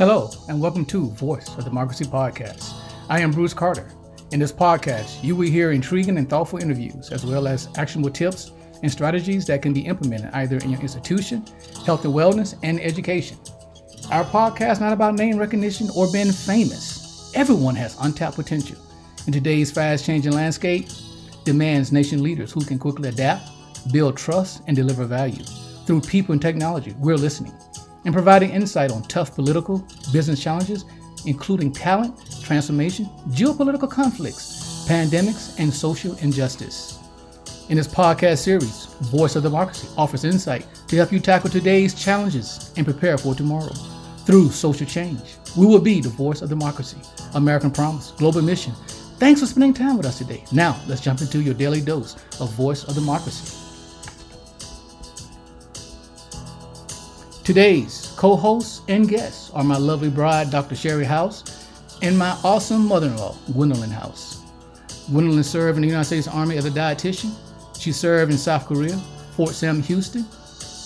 Hello, and welcome to Voice of Democracy Podcast. I am Bruce Carter. In this podcast, you will hear intriguing and thoughtful interviews, as well as actionable tips and strategies that can be implemented either in your institution, health and wellness, and education. Our podcast is not about name recognition or being famous. Everyone has untapped potential. In today's fast changing landscape, demands nation leaders who can quickly adapt, build trust, and deliver value. Through people and technology, we're listening and providing insight on tough political, business challenges, including talent, transformation, geopolitical conflicts, pandemics, and social injustice. In this podcast series, Voice of Democracy offers insight to help you tackle today's challenges and prepare for tomorrow. Through social change, we will be the voice of democracy, American promise, global mission. Thanks for spending time with us today. Now, let's jump into your daily dose of Voice of Democracy. Today's co hosts and guests are my lovely bride, Dr. Sherry House, and my awesome mother in law, Gwendolyn House. Gwendolyn served in the United States Army as a dietitian. She served in South Korea, Fort Sam Houston,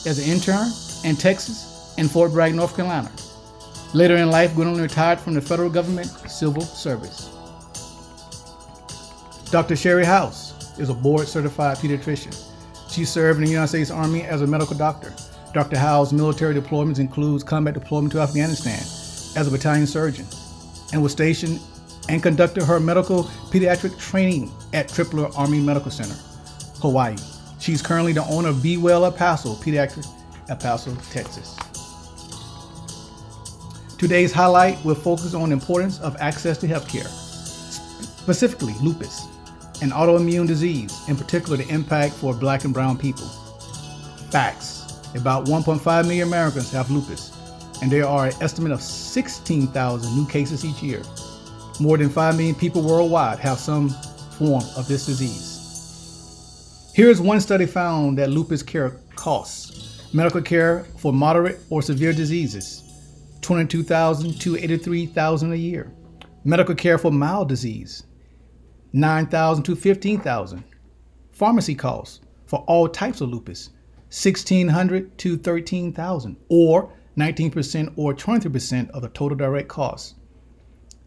as an intern, and Texas, and Fort Bragg, North Carolina. Later in life, Gwendolyn retired from the federal government civil service. Dr. Sherry House is a board certified pediatrician. She served in the United States Army as a medical doctor. Dr. Howe's military deployments includes combat deployment to Afghanistan as a battalion surgeon and was stationed and conducted her medical pediatric training at Tripler Army Medical Center, Hawaii. She's currently the owner of Be Well El Paso Pediatric, El Texas. Today's highlight will focus on importance of access to healthcare, specifically lupus, an autoimmune disease, in particular the impact for black and brown people. Facts. About 1.5 million Americans have lupus, and there are an estimate of 16,000 new cases each year. More than 5 million people worldwide have some form of this disease. Here's one study found that lupus care costs medical care for moderate or severe diseases 22,000 to 83,000 a year. Medical care for mild disease 9,000 to 15,000. Pharmacy costs for all types of lupus 1600 to 13,000 or 19% or 23% of the total direct costs.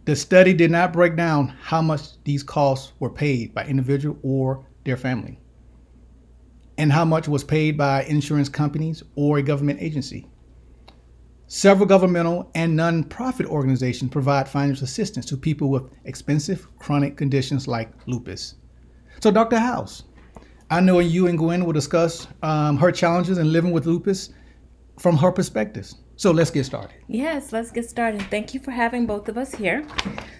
The study did not break down how much these costs were paid by individual or their family and how much was paid by insurance companies or a government agency. Several governmental and non-profit organizations provide financial assistance to people with expensive chronic conditions like lupus. So Dr. House, I know you and Gwen will discuss um, her challenges in living with lupus from her perspectives. So let's get started. Yes, let's get started. Thank you for having both of us here.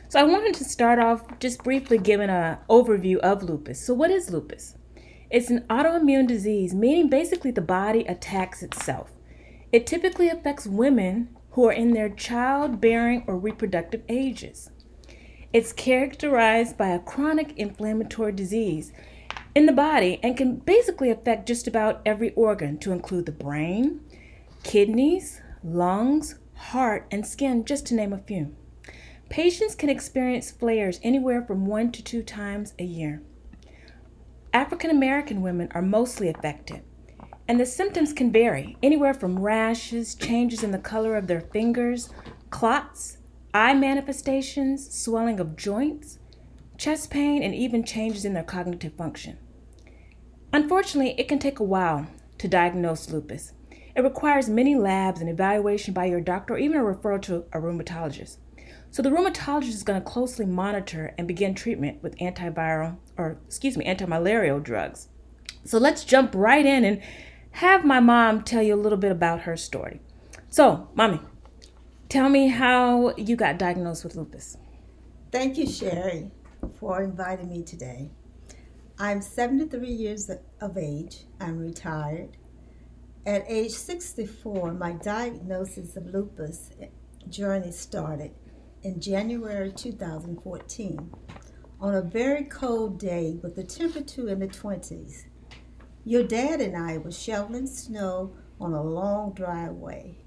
So I wanted to start off just briefly giving an overview of lupus. So what is lupus? It's an autoimmune disease, meaning basically the body attacks itself. It typically affects women who are in their childbearing or reproductive ages. It's characterized by a chronic inflammatory disease in the body and can basically affect just about every organ, to include the brain, kidneys, lungs, heart, and skin, just to name a few. Patients can experience flares anywhere from one to two times a year. African American women are mostly affected, and the symptoms can vary anywhere from rashes, changes in the color of their fingers, clots, eye manifestations, swelling of joints, chest pain, and even changes in their cognitive function. Unfortunately, it can take a while to diagnose lupus. It requires many labs and evaluation by your doctor or even a referral to a rheumatologist. So the rheumatologist is going to closely monitor and begin treatment with antiviral or excuse me, antimalarial drugs. So let's jump right in and have my mom tell you a little bit about her story. So, mommy, tell me how you got diagnosed with lupus. Thank you, Sherry, for inviting me today. I'm 73 years of age. I'm retired. At age 64, my diagnosis of lupus journey started in January 2014 on a very cold day with the temperature in the 20s. Your dad and I were shoveling snow on a long driveway.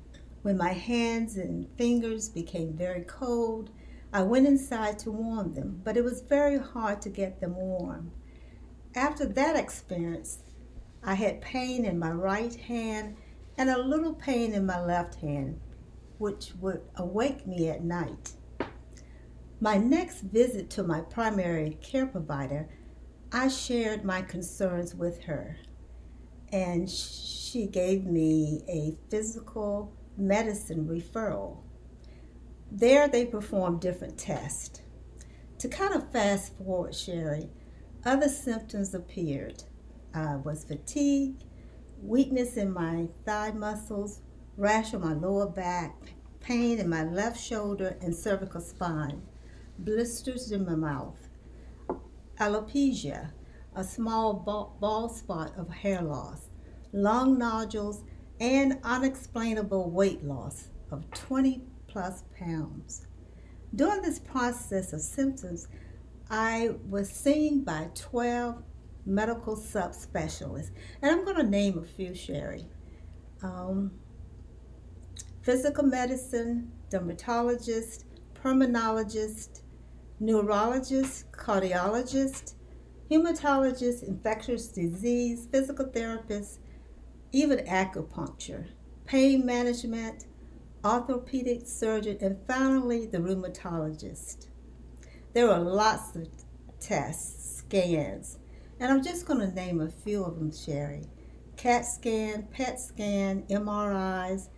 When my hands and fingers became very cold, I went inside to warm them, but it was very hard to get them warm. After that experience, I had pain in my right hand and a little pain in my left hand. which would awake me at night. My next visit to my primary care provider, I shared my concerns with her, and she gave me a physical medicine referral. There, they performed different tests. To kind of fast forward, Sherry, other symptoms appeared. Uh, was fatigue, weakness in my thigh muscles, rash on my lower back, pain in my left shoulder and cervical spine, blisters in my mouth, alopecia, a small bald spot of hair loss, lung nodules, and unexplainable weight loss of 20 plus pounds. During this process of symptoms, I was seen by 12 medical subspecialists, and I'm going to name a few, Sherry. Um, physical medicine, dermatologist, pulmonologist, neurologist, cardiologist, hematologist, infectious disease, physical therapist, even acupuncture, pain management, orthopedic surgeon, and finally the rheumatologist. There were lots of tests, scans, and I'm just going to name a few of them, Sherry. CAT scan, PET scan, MRIs,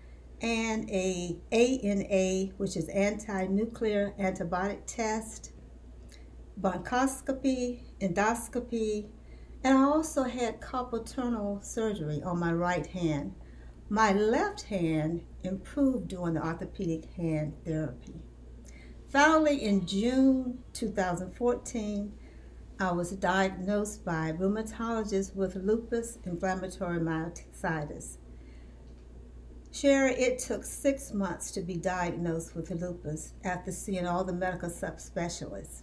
and a ANA, which is anti-nuclear antibiotic test, bronchoscopy, endoscopy, and I also had carpal tunnel surgery on my right hand. My left hand improved during the orthopedic hand therapy. Finally, in June 2014, I was diagnosed by a rheumatologist with lupus inflammatory myositis. Sherry, it took six months to be diagnosed with lupus after seeing all the medical subspecialists.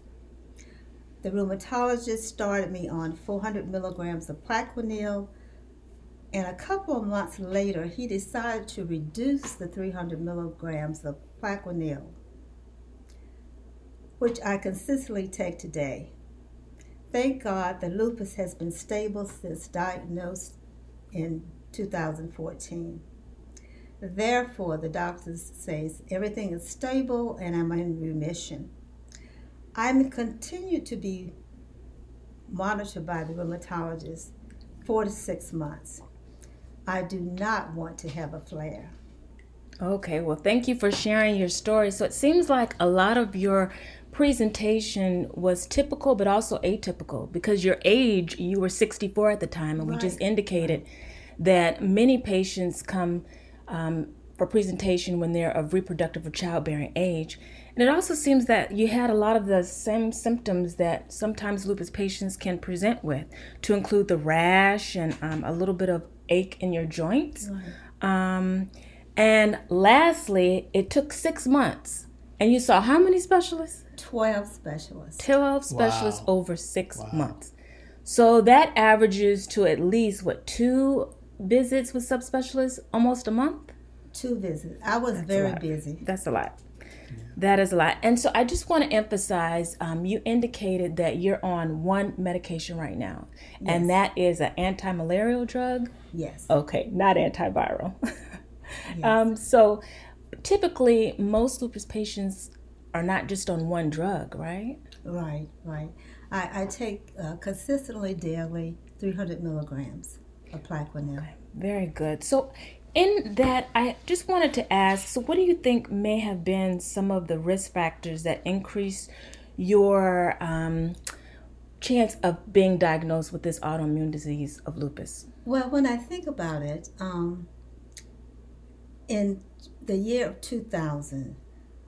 The rheumatologist started me on 400 milligrams of Plaquenil, and a couple of months later, he decided to reduce the 300 milligrams of Plaquenil, which I consistently take today. Thank God the lupus has been stable since diagnosed in 2014. Therefore, the doctor says everything is stable and I'm in remission. I'm continued to be monitored by the rheumatologist four to six months. I do not want to have a flare. Okay, well, thank you for sharing your story. So it seems like a lot of your presentation was typical but also atypical because your age, you were 64 at the time, and right. we just indicated that many patients come um, for presentation when they're of reproductive or childbearing age. And it also seems that you had a lot of the same symptoms that sometimes lupus patients can present with, to include the rash and um, a little bit of ache in your joints. Um, and lastly, it took six months. And you saw how many specialists? 12 specialists. 12 specialists wow. over six wow. months. So that averages to at least, what, two visits with subspecialists almost a month? Two visits. I was That's very busy. That's a lot. That is a lot. And so I just want to emphasize um, you indicated that you're on one medication right now, yes. and that is an anti malarial drug? Yes. Okay, not antiviral. yes. um, so typically, most lupus patients are not just on one drug, right? Right, right. I, I take uh, consistently daily 300 milligrams of Plaquenil. Okay, very good. So in that, I just wanted to ask so, what do you think may have been some of the risk factors that increase your um, chance of being diagnosed with this autoimmune disease of lupus? Well, when I think about it, um, in the year of 2000,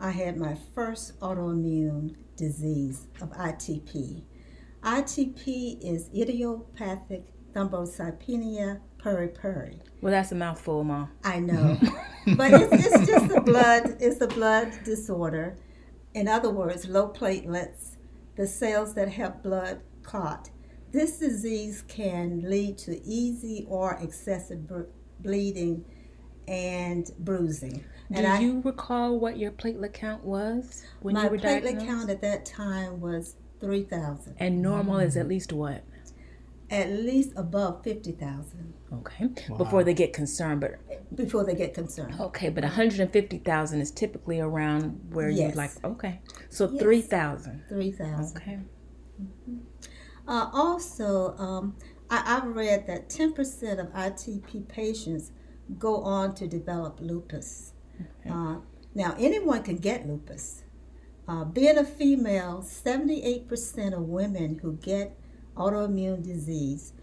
I had my first autoimmune disease of ITP. ITP is idiopathic thrombocytopenia purpura. Well, that's a mouthful, Mom. I know, but it's, it's just a blood. It's a blood disorder. In other words, low platelets, the cells that help blood clot. This disease can lead to easy or excessive bleeding and bruising. Do and you recall what your platelet count was when you were diagnosed? My platelet count at that time was three thousand. And normal mm. is at least what? at least above 50,000 Okay. Before they get concerned, but before they get concerned. okay, but 150,000 is typically around where Yes. you'd like. Okay. So Yes. 3,000. 3,000. Okay. Uh, also, um, I, I've read that 10% of ITP patients go on to develop lupus. Uh, now, anyone can get lupus. Uh, being a female, 78% of women who get autoimmune disease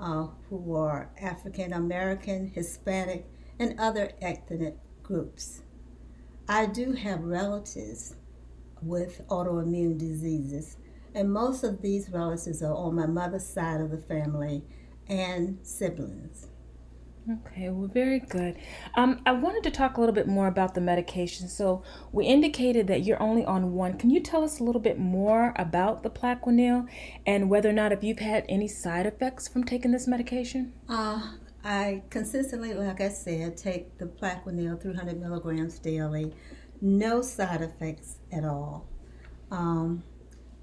uh, who are African American, Hispanic, and other ethnic groups. I do have relatives with autoimmune diseases, and most of these relatives are on my mother's side of the family and siblings. Okay, well, very good. Um, I wanted to talk a little bit more about the medication. So we indicated that you're only on one. Can you tell us a little bit more about the Plaquenil and whether or not if you've had any side effects from taking this medication? Uh, I consistently, like I said, take the Plaquenil 300 milligrams daily. No side effects at all. Um,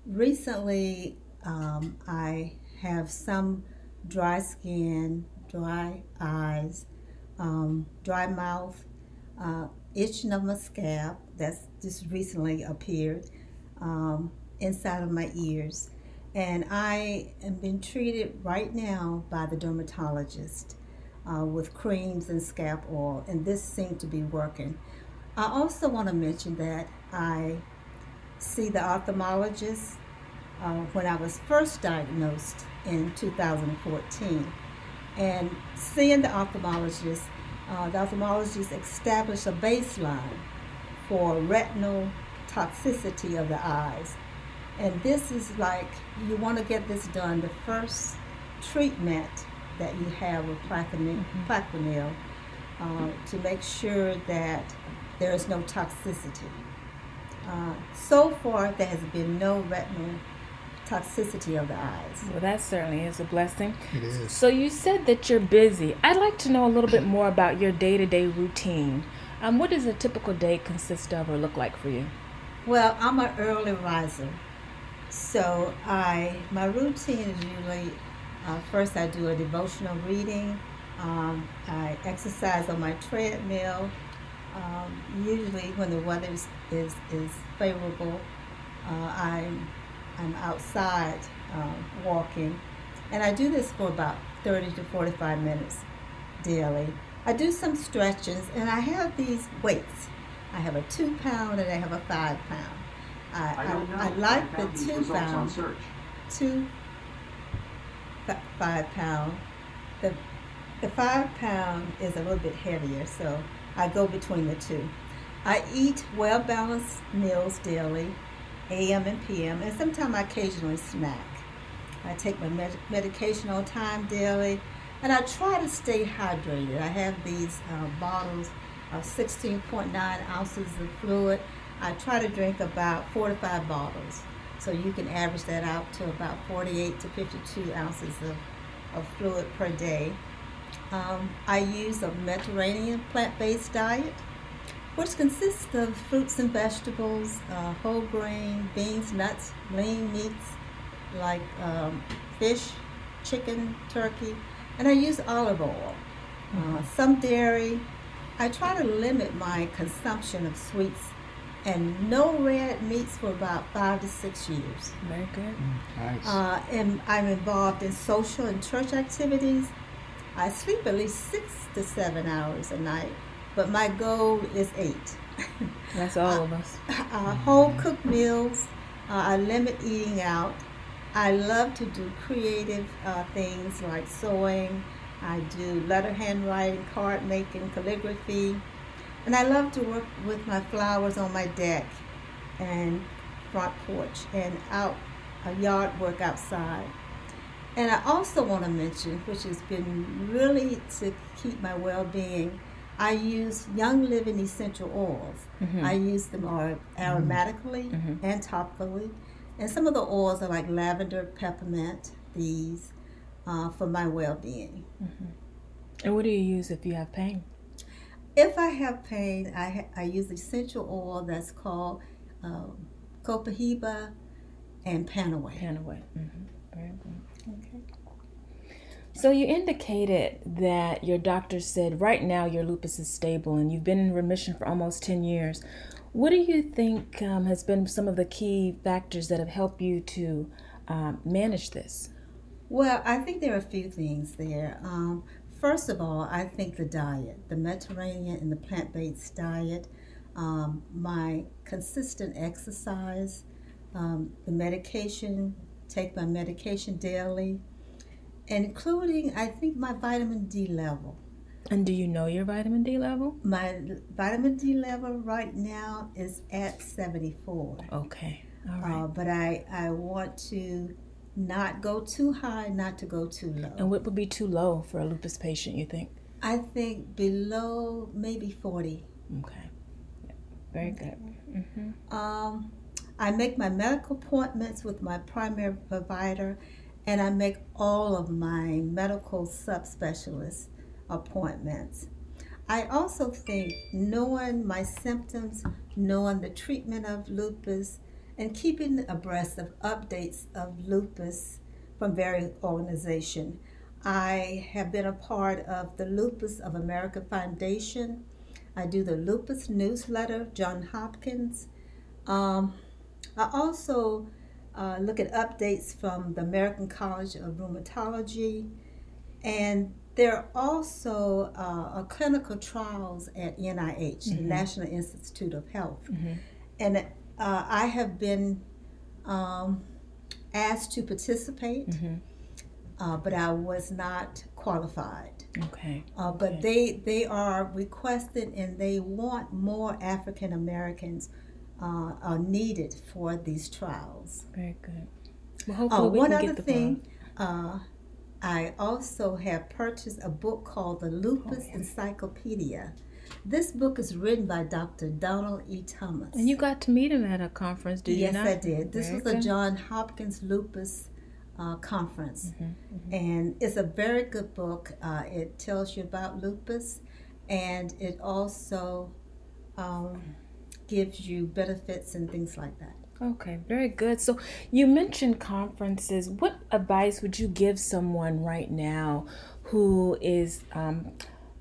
recently, um, I have some dry skin, dry eyes, um, dry mouth, uh, itching of my scalp that's just recently appeared um, inside of my ears. And I am being treated right now by the dermatologist uh, with creams and scalp oil, and this seemed to be working. I also want to mention that I see the ophthalmologist uh, when I was first diagnosed in 2014. And seeing the ophthalmologist, uh, the ophthalmologist established a baseline for retinal toxicity of the eyes. And this is like, you want to get this done, the first treatment that you have with Plaquenil, Plaquenil uh, to make sure that there is no toxicity. Uh, so far, there has been no retinal toxicity of the eyes. Well, that certainly is a blessing. It is. So you said that you're busy. I'd like to know a little bit more about your day-to-day routine. Um, what does a typical day consist of or look like for you? Well, I'm an early riser, so I my routine is usually uh, first I do a devotional reading. Um, I exercise on my treadmill. Um, usually, when the weather is is, is favorable, uh, I'm I'm outside um, walking, and I do this for about 30 to 45 minutes daily. I do some stretches, and I have these weights. I have a two pound and I have a five pound. I, I know. I, like I the two pound, two fi- five pound. The the five pound is a little bit heavier, so I go between the two. I eat well balanced meals daily, AM and PM, and sometimes I occasionally snack. I take my med- medication on time daily, and I try to stay hydrated. I have these uh, bottles of 16.9 ounces of fluid. I try to drink about four to five bottles. So you can average that out to about 48 to 52 ounces of, of fluid per day. Um, I use a Mediterranean plant based diet, which consists of fruits and vegetables, uh, whole grain, beans, nuts, lean meats like um, fish, chicken, turkey, and I use olive oil, uh, some dairy. I try to limit my consumption of sweets and no red meats for about five to six years. Very good. Nice. Uh, and I'm involved in social and church activities. I sleep at least six to seven hours a night, but my goal is eight. That's all of us. uh, home cooked meals. Uh, I limit eating out. I love to do creative uh, things like sewing. I do letter handwriting, card making, calligraphy. And I love to work with my flowers on my deck and front porch and out a yard work outside. And I also want to mention, which has been really to keep my well-being, I use Young Living essential oils. I use them ar- aromatically and topically, and some of the oils are like lavender, peppermint, these uh, for my well-being. And what do you use if you have pain? If I have pain, I, ha- I use essential oil that's called um, Copaiba and PanAway. Pan away. hmm Very good. Okay. So you indicated that your doctor said right now your lupus is stable and you've been in remission for almost 10 years. What do you think um, has been some of the key factors that have helped you to um, manage this? Well, I think there are a few things there. Um, first of all, I think the diet, the Mediterranean and the plant based diet, um, my consistent exercise, um, the medication, take my medication daily, including, I think, my vitamin D level. And do you know your vitamin D level? My vitamin D level right now is at 74. Okay. All right. Uh, but I, I want to not go too high, not to go too low. and what would be too low for a lupus patient, you think? I think below maybe 40. Okay. Very good. hmm Um, I make my medical appointments with my primary provider, and I make all of my medical subspecialist appointments. I also think knowing my symptoms, knowing the treatment of lupus, and keeping abreast of updates of lupus from various organizations. I have been a part of the Lupus of America Foundation. I do the Lupus newsletter, John Hopkins. Um, I also uh, look at updates from the American College of Rheumatology, and there are also uh, clinical trials at NIH, the Mhm. National Institute of Health, Mhm. and uh, I have been um, asked to participate, Mhm. uh, but I was not qualified. Okay. Uh, but Okay. they they are requested and they want more African Americans uh, are needed for these trials. Very good. Well, hopefully Oh, we one other thing, uh, I also have purchased a book called the Lupus Oh, yeah. Encyclopedia. This book is written by Dr. Donald E. Thomas. And you got to meet him at a conference, did yes, you not? I did. This Very was a. John Hopkins Lupus uh, conference, Mhm. and it's a very good book. Uh, it tells you about lupus, and it also um, gives you benefits and things like that. Okay, very good. So you mentioned conferences. What advice would you give someone right now who is um,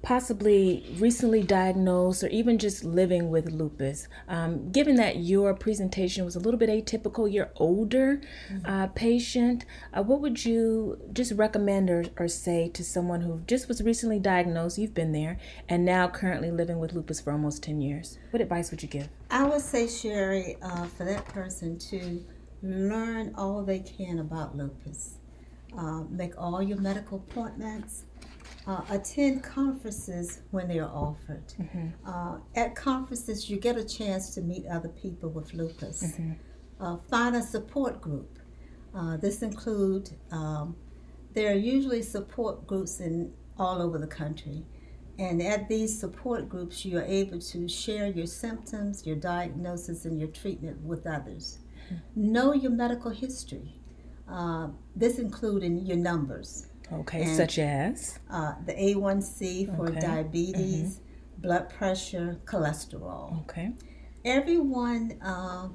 possibly recently diagnosed or even just living with lupus? Um, given that your presentation was a little bit atypical, you're older uh, patient. Uh, what would you just recommend or, or say to someone who just was recently diagnosed? You've been there and now currently living with lupus for almost ten years. What advice would you give? I would say, Sherry, uh, for that person to learn all they can about lupus. Uh, make all your medical appointments. Uh, attend conferences when they are offered. Uh, at conferences, you get a chance to meet other people with lupus. Uh, find a support group. Uh, this include um, there are usually support groups in all over the country. And at these support groups, you are able to share your symptoms, your diagnosis, and your treatment with others. Know your medical history. Uh, this including your numbers, Okay, And- such as uh, the A1C for Okay. diabetes, blood pressure, cholesterol. okay. Everyone uh,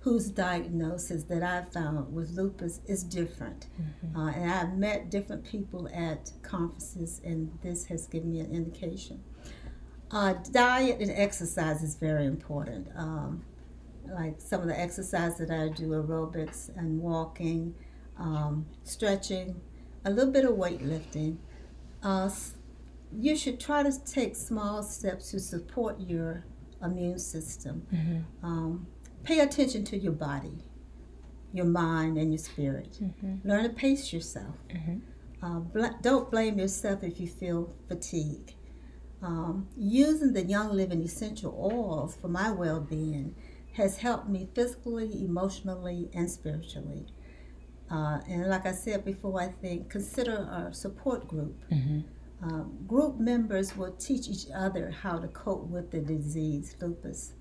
whose diagnosis that I've found with lupus is different. Uh, and I've met different people at conferences, and this has given me an indication. Uh, diet and exercise is very important. Um, like some of the exercise that I do, aerobics and walking, um, stretching, a little bit of weightlifting. Uh, you should try to take small steps to support your immune system. Mm-hmm. Um, pay attention to your body, your mind, and your spirit. Mm-hmm. Learn to pace yourself. Mhm. Uh, bl- don't blame yourself if you feel fatigue. Um, using the Young Living essential oils for my well being has helped me physically, emotionally, and spiritually. Uh, and like I said before, I think consider a support group. Mm-hmm. Um, group members will teach each other how to cope with the disease, lupus.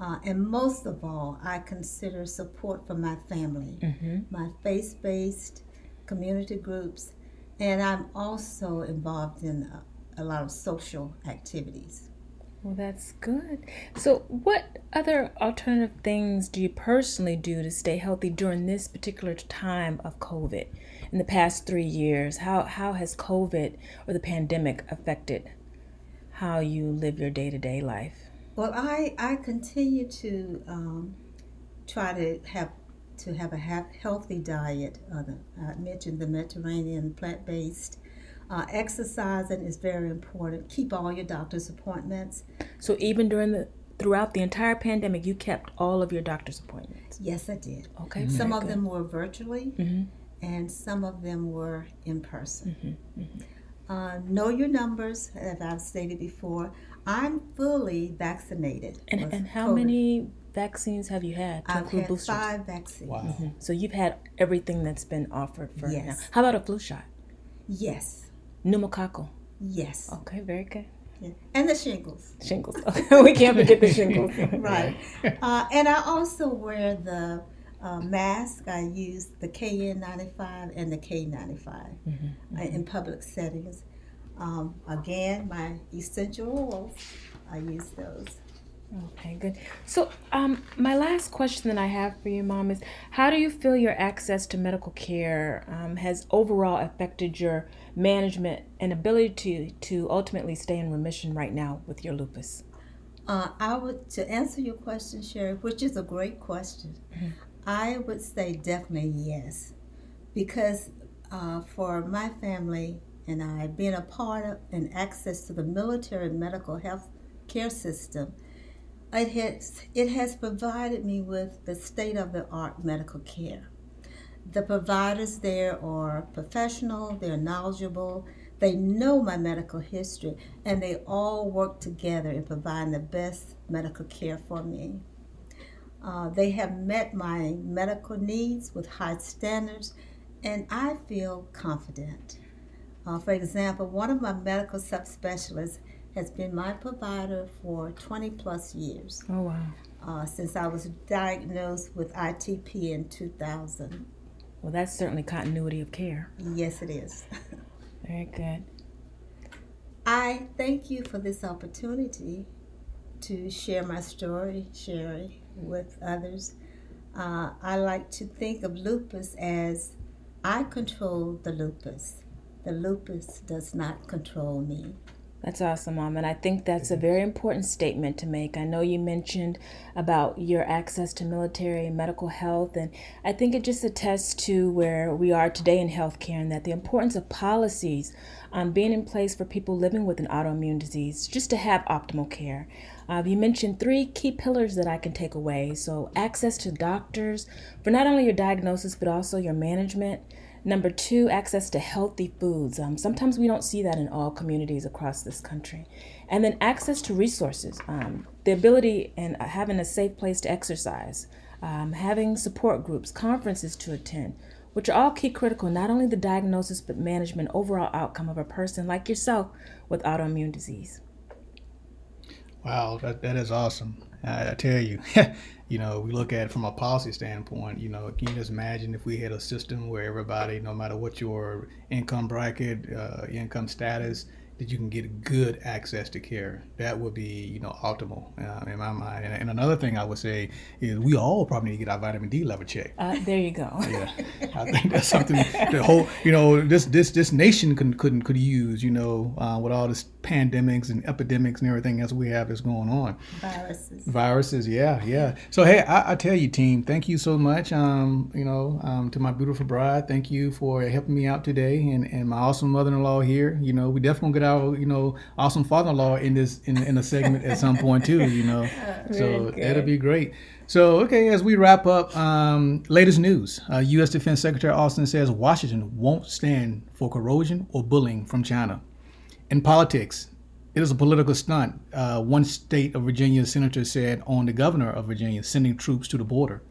Uh, and most of all, I consider support from my family, Mm-hmm. my faith based community groups, and I'm also involved in a, a lot of social activities. Well, that's good. So, what other alternative things do you personally do to stay healthy during this particular time of COVID? In the past three years, how, how has COVID or the pandemic affected how you live your day to day life? Well, I, I continue to um, try to have to have a healthy diet. Uh, I mentioned the Mediterranean plant based uh, exercising is very important. Keep all your doctor's appointments. So even during the throughout the entire pandemic, you kept all of your doctor's appointments. Yes, I did. Okay. Mm-hmm. Some of good. them were virtually, mm-hmm. and some of them were in person. Mm-hmm. mm-hmm. Uh, know your numbers, as I've stated before. I'm fully vaccinated. And, and how COVID. many vaccines have you had? To I've had boosters? five vaccines. Wow. Mm-hmm. So you've had everything that's been offered for yes. now. How about a flu shot? Yes pneumococcal. Yes. Okay, very good. Yeah. And the shingles. Shingles. Okay. we can't forget the shingles. right. Uh, and I also wear the uh, mask. I use the KN95 and the K95 mm-hmm. mm-hmm. in public settings. Um, again, my essential oils, I use those. Okay, good. So, um, my last question that I have for you, Mom, is how do you feel your access to medical care um, has overall affected your management and ability to, to ultimately stay in remission right now with your lupus? Uh, I would, to answer your question, Sherry, which is a great question, mm-hmm. I would say definitely yes. Because uh, for my family and I, being a part of and access to the military medical health care system, it has, it has provided me with the state of the art medical care. The providers there are professional, they're knowledgeable, they know my medical history, and they all work together in providing the best medical care for me. Uh, they have met my medical needs with high standards, and I feel confident. Uh, for example, one of my medical subspecialists has been my provider for 20 plus years. Oh, wow. Uh, since I was diagnosed with ITP in 2000. Well, that's certainly continuity of care. Yes, it is. Very good. I thank you for this opportunity to share my story, Sherry, with others. Uh, I like to think of lupus as I control the lupus. The lupus does not control me. That's awesome, Mom. And I think that's a very important statement to make. I know you mentioned about your access to military and medical health, and I think it just attests to where we are today in healthcare and that the importance of policies um, being in place for people living with an autoimmune disease just to have optimal care. Uh, you mentioned three key pillars that I can take away. So, access to doctors for not only your diagnosis, but also your management Number two, access to healthy foods. Um, sometimes we don't see that in all communities across this country. And then access to resources, um, the ability and having a safe place to exercise, um, having support groups, conferences to attend, which are all key critical, not only the diagnosis, but management, overall outcome of a person like yourself with autoimmune disease. Wow, that, that is awesome. I, I tell you, you know, we look at it from a policy standpoint, you know, can you just imagine if we had a system where everybody, no matter what your income bracket, uh, income status, that you can get good access to care. That would be, you know, optimal uh, in my mind. And, and, another thing I would say is we all probably need to get our vitamin D level checked. Uh, there you go. yeah, I think that's something the whole, you know, this this this nation could could could use, you know, uh, with all this pandemics and epidemics and everything else we have is going on. Viruses. Viruses, yeah, yeah. So hey, I, I tell you, team, thank you so much. Um, you know, um, to my beautiful bride, thank you for helping me out today, and and my awesome mother-in-law here. You know, we definitely get our you know awesome father-in-law in this in in a segment at some point too. You know, so that'll be great. So, okay, as we wrap up, um, latest news. Uh, U.S. Defense Secretary Austin says Washington won't stand for corrosion or bullying from China. In politics, it is a political stunt. Uh, one state of Virginia senator said on the governor of Virginia sending troops to the border.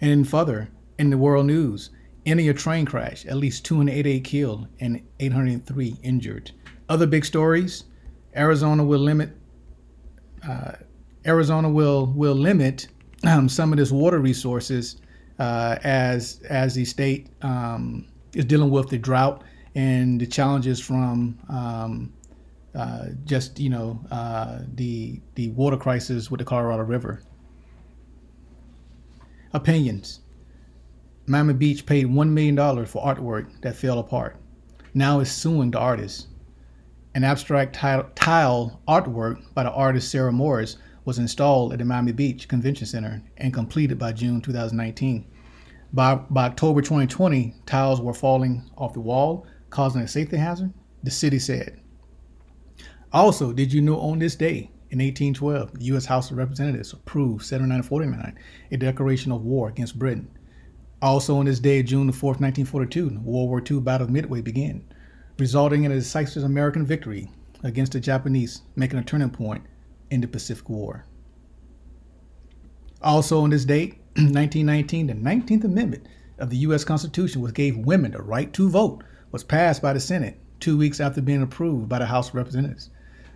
And further, in the world news, in a train crash, at least 288 killed and 803 injured. Other big stories: Arizona will limit. Uh, Arizona will will limit um, some of its water resources uh, as as the state um, is dealing with the drought and the challenges from um, uh, just you know uh, the the water crisis with the Colorado River. Opinions. Miami Beach paid $1 million for artwork that fell apart. Now is suing the artist. An abstract tile, tile artwork by the artist Sarah Morris was installed at the Miami Beach Convention Center and completed by June 2019. By, by October 2020, tiles were falling off the wall, causing a safety hazard, the city said. Also, did you know on this day, in 1812, the U.S. House of Representatives approved 7949, a declaration of war against Britain. Also, on this day, June 4, 1942, World War II Battle of Midway began, resulting in a decisive American victory against the Japanese, making a turning point in the Pacific War. Also, on this date, 1919, the 19th Amendment of the U.S. Constitution, which gave women the right to vote, was passed by the Senate two weeks after being approved by the House of Representatives.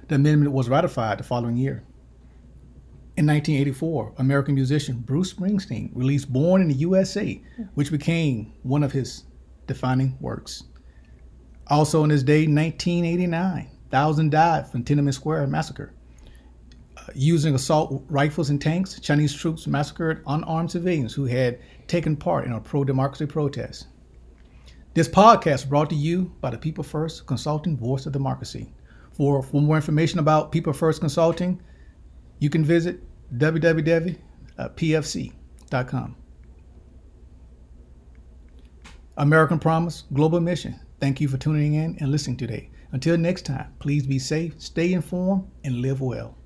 The amendment was ratified the following year. In 1984, American musician Bruce Springsteen released Born in the USA, which became one of his defining works. Also on this day, 1989, thousands died from Tiananmen Square massacre. Using assault rifles and tanks, Chinese troops massacred unarmed civilians who had taken part in a pro-democracy protest. This podcast brought to you by the People First Consulting Voice of Democracy. For, for more information about People First Consulting, you can visit www.pfc.com. American Promise Global Mission. Thank you for tuning in and listening today. Until next time, please be safe, stay informed, and live well.